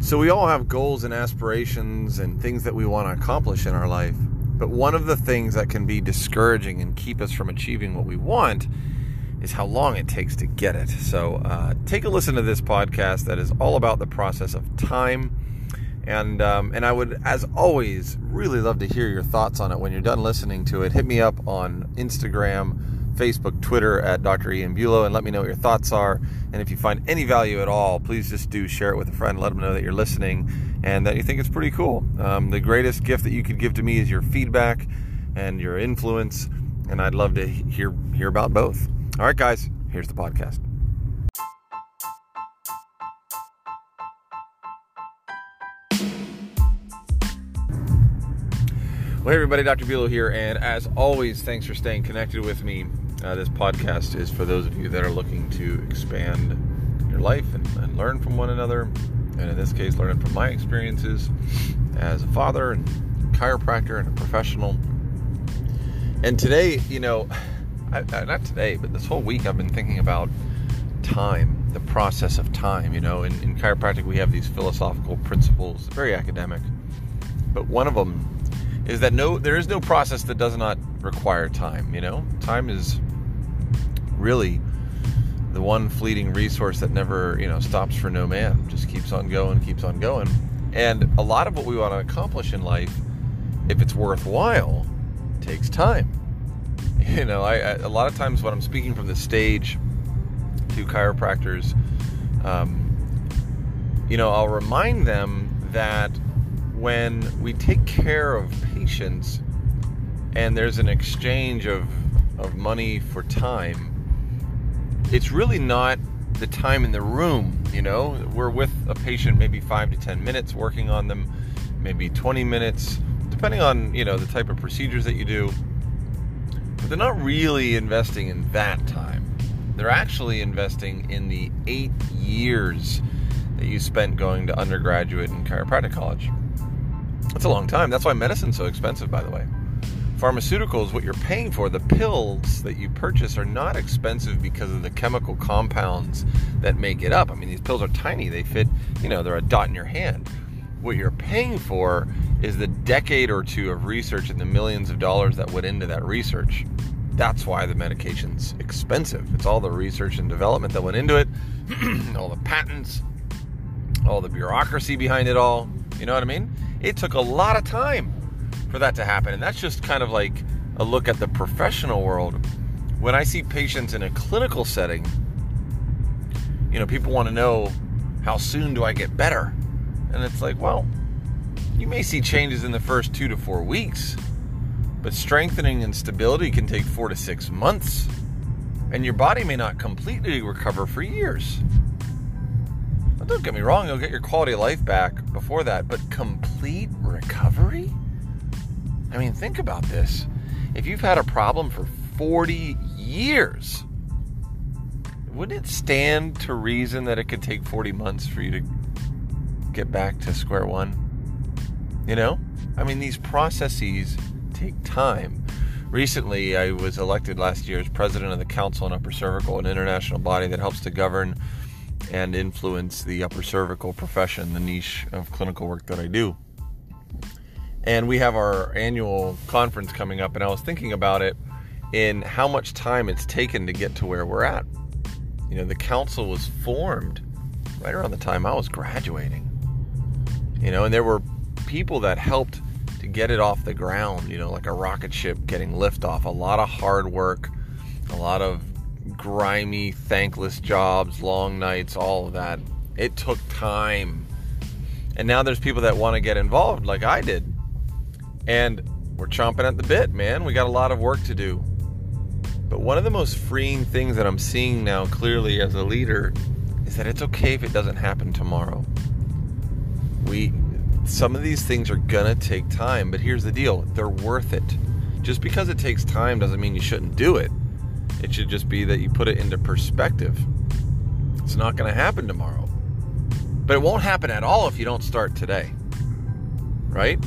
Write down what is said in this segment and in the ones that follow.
So we all have goals and aspirations and things that we want to accomplish in our life. But one of the things that can be discouraging and keep us from achieving what we want is how long it takes to get it. So uh, take a listen to this podcast that is all about the process of time. And um, and I would, as always, really love to hear your thoughts on it when you're done listening to it. Hit me up on Instagram, Facebook, Twitter at Dr. Ian Bulow and let me know what your thoughts are. And if you find any value at all, please just do share it with a friend. Let them know that you're listening and that you think it's pretty cool. Um, the greatest gift that you could give to me is your feedback and your influence. And I'd love to hear hear about both. All right, guys, here's the podcast. Well, hey everybody, Dr. Bulow here, and as always, thanks for staying connected with me. Uh, this podcast is for those of you that are looking to expand your life and, and, learn from one another, and in this case, learning from my experiences as a father and chiropractor and a professional. And today, you know, I, I, not today, but this whole week, I've been thinking about time, the process of time. You know, in, in chiropractic, we have these philosophical principles, very academic, but one of them is that no there is no process that does not require time you know? Time is really the one fleeting resource that never you know stops for no man. Just keeps on going keeps on going. And a lot of what we want to accomplish in life if it's worthwhile takes time. You know I, I a lot of times when i'm speaking from the stage to chiropractors um, you know i'll remind them that when we take care of patients and there's an exchange of, of money for time, it's really not the time in the room. You know, we're with a patient maybe five to 10 minutes working on them, maybe 20 minutes, depending on, you know, the type of procedures that you do. But they're not really investing in that time. They're actually investing in the eight years that you spent going to undergraduate and chiropractic college. That's a long time. That's why medicine's so expensive, by the way. Pharmaceuticals, what you're paying for, the pills that you purchase are not expensive because of the chemical compounds that make it up. I mean, these pills are tiny. They fit, you know, they're a dot in your hand. What you're paying for is the decade or two of research and the millions of dollars that went into that research. That's why the medication's expensive. It's all the research and development that went into it, all the patents, all the bureaucracy behind it all. You know what I mean? It took a lot of time for that to happen. And that's just kind of like a look at the professional world. When I see patients in a clinical setting, you know, people want to know how soon do I get better? And it's like, well, you may see changes in the first two to four weeks, but strengthening and stability can take four to six months, and your body may not completely recover for years. Don't get me wrong, you'll get your quality of life back before that, but complete recovery? I mean, think about this. If you've had a problem for 40 years, wouldn't it stand to reason that it could take 40 months for you to get back to square one? You know? I mean, these processes take time. Recently, I was elected last year as president of the Council on Upper Cervical, an international body that helps to govern and influence the upper cervical profession, the niche of clinical work that I do. And we have our annual conference coming up, and I was thinking about it in how much time it's taken to get to where we're at. You know, the council was formed right around the time I was graduating. You know, and there were people that helped to get it off the ground, you know, like a rocket ship getting liftoff. A lot of hard work, a lot of grimy, thankless jobs, long nights, all of that. It took time. And now there's people that want to get involved like I did. And we're chomping at the bit, man. We got a lot of work to do. But one of the most freeing things that I'm seeing now clearly as a leader is that it's okay if it doesn't happen tomorrow. We some of these things are to take time, but here's the deal, they're worth it. Just because it takes time doesn't mean you shouldn't do it. It should just be that you put it into perspective. It's not going to happen tomorrow. But it won't happen at all if you don't start today. Right?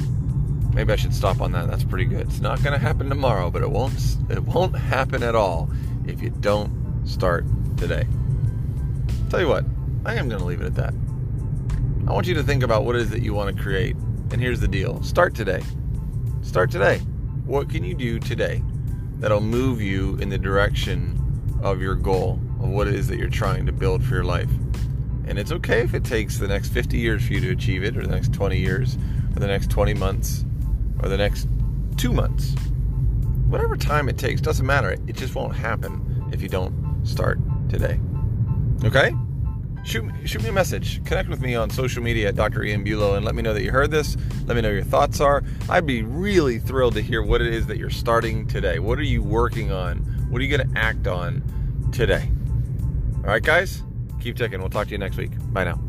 Maybe I should stop on that. That's pretty good. It's not going to happen tomorrow, but it won't it won't happen at all if you don't start today. Tell you what, I am going to leave it at that. I want you to think about what it is that you want to create. And here's the deal start today. Start today. What can you do today that'll move you in the direction of your goal, of what it is that you're trying to build for your life? And it's okay if it takes the next 50 years for you to achieve it, or the next 20 years, or the next 20 months, or the next two months. Whatever time it takes, doesn't matter. It just won't happen if you don't start today. Okay? Shoot, shoot me a message. Connect with me on social media at Dr. Ian Bulow and let me know that you heard this. Let me know your thoughts are. I'd be really thrilled to hear what it is that you're starting today. What are you working on? What are you going to act on today? All right, guys? Keep ticking. We'll talk to you next week. Bye now.